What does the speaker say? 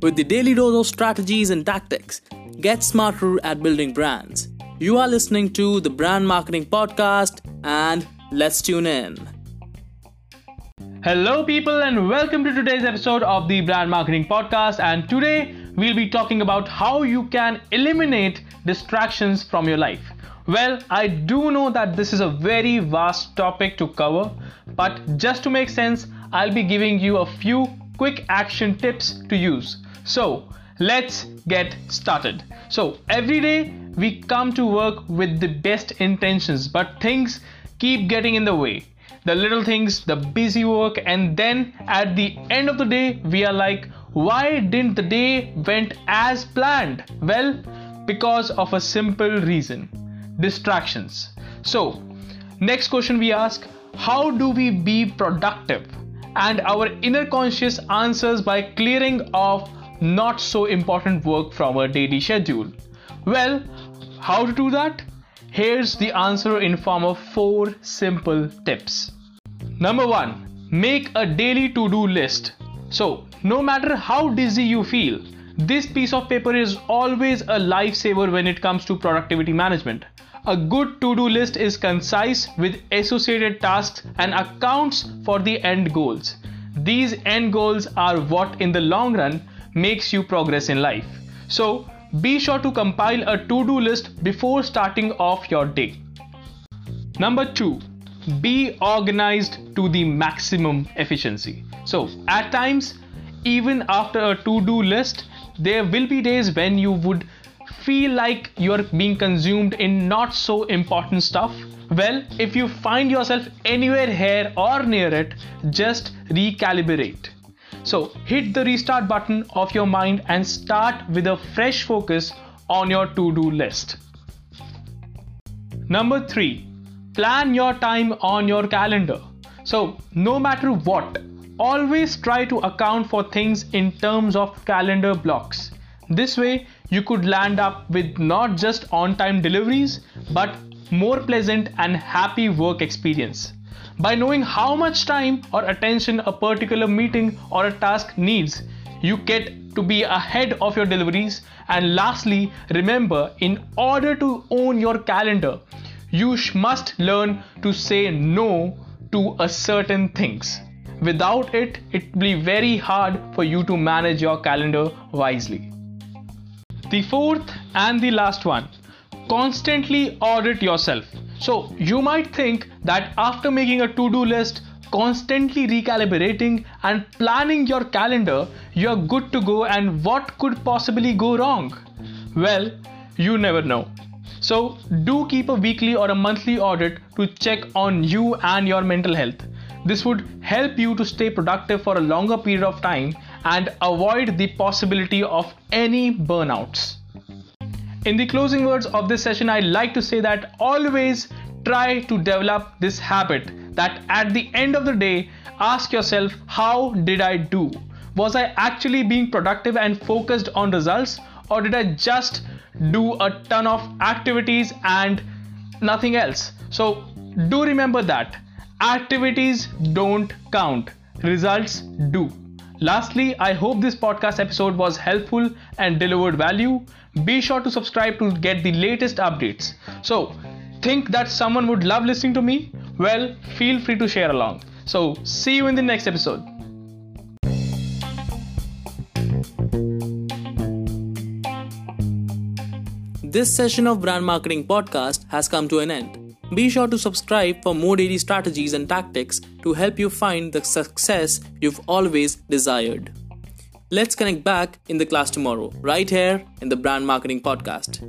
With the daily dose of strategies and tactics, get smarter at building brands. You are listening to the Brand Marketing Podcast, and let's tune in. Hello, people, and welcome to today's episode of the Brand Marketing Podcast. And today we'll be talking about how you can eliminate distractions from your life. Well, I do know that this is a very vast topic to cover, but just to make sense, I'll be giving you a few quick action tips to use. So, let's get started. So, every day we come to work with the best intentions, but things keep getting in the way. The little things, the busy work, and then at the end of the day, we are like, why didn't the day went as planned? Well, because of a simple reason distractions. So, next question we ask how do we be productive? And our inner conscious answers by clearing off not so important work from our daily schedule. Well, how to do that? Here's the answer in form of four simple tips. Number 1, make a daily to-do list. So, no matter how dizzy you feel, this piece of paper is always a lifesaver when it comes to productivity management. A good to do list is concise with associated tasks and accounts for the end goals. These end goals are what, in the long run, makes you progress in life. So, be sure to compile a to do list before starting off your day. Number two, be organized to the maximum efficiency. So, at times, even after a to do list, there will be days when you would feel like you're being consumed in not so important stuff? Well, if you find yourself anywhere here or near it, just recalibrate. So, hit the restart button of your mind and start with a fresh focus on your to do list. Number three, plan your time on your calendar. So, no matter what, always try to account for things in terms of calendar blocks. This way, you could land up with not just on time deliveries, but more pleasant and happy work experience. By knowing how much time or attention a particular meeting or a task needs, you get to be ahead of your deliveries. And lastly, remember in order to own your calendar, you must learn to say no to a certain things. Without it, it will be very hard for you to manage your calendar wisely. The fourth and the last one constantly audit yourself. So, you might think that after making a to do list, constantly recalibrating and planning your calendar, you're good to go, and what could possibly go wrong? Well, you never know. So, do keep a weekly or a monthly audit to check on you and your mental health. This would help you to stay productive for a longer period of time and avoid the possibility of any burnouts. In the closing words of this session, I'd like to say that always try to develop this habit that at the end of the day, ask yourself, How did I do? Was I actually being productive and focused on results, or did I just do a ton of activities and nothing else? So, do remember that activities don't count, results do. Lastly, I hope this podcast episode was helpful and delivered value. Be sure to subscribe to get the latest updates. So, think that someone would love listening to me? Well, feel free to share along. So, see you in the next episode. This session of Brand Marketing Podcast has come to an end. Be sure to subscribe for more daily strategies and tactics to help you find the success you've always desired. Let's connect back in the class tomorrow, right here in the Brand Marketing Podcast.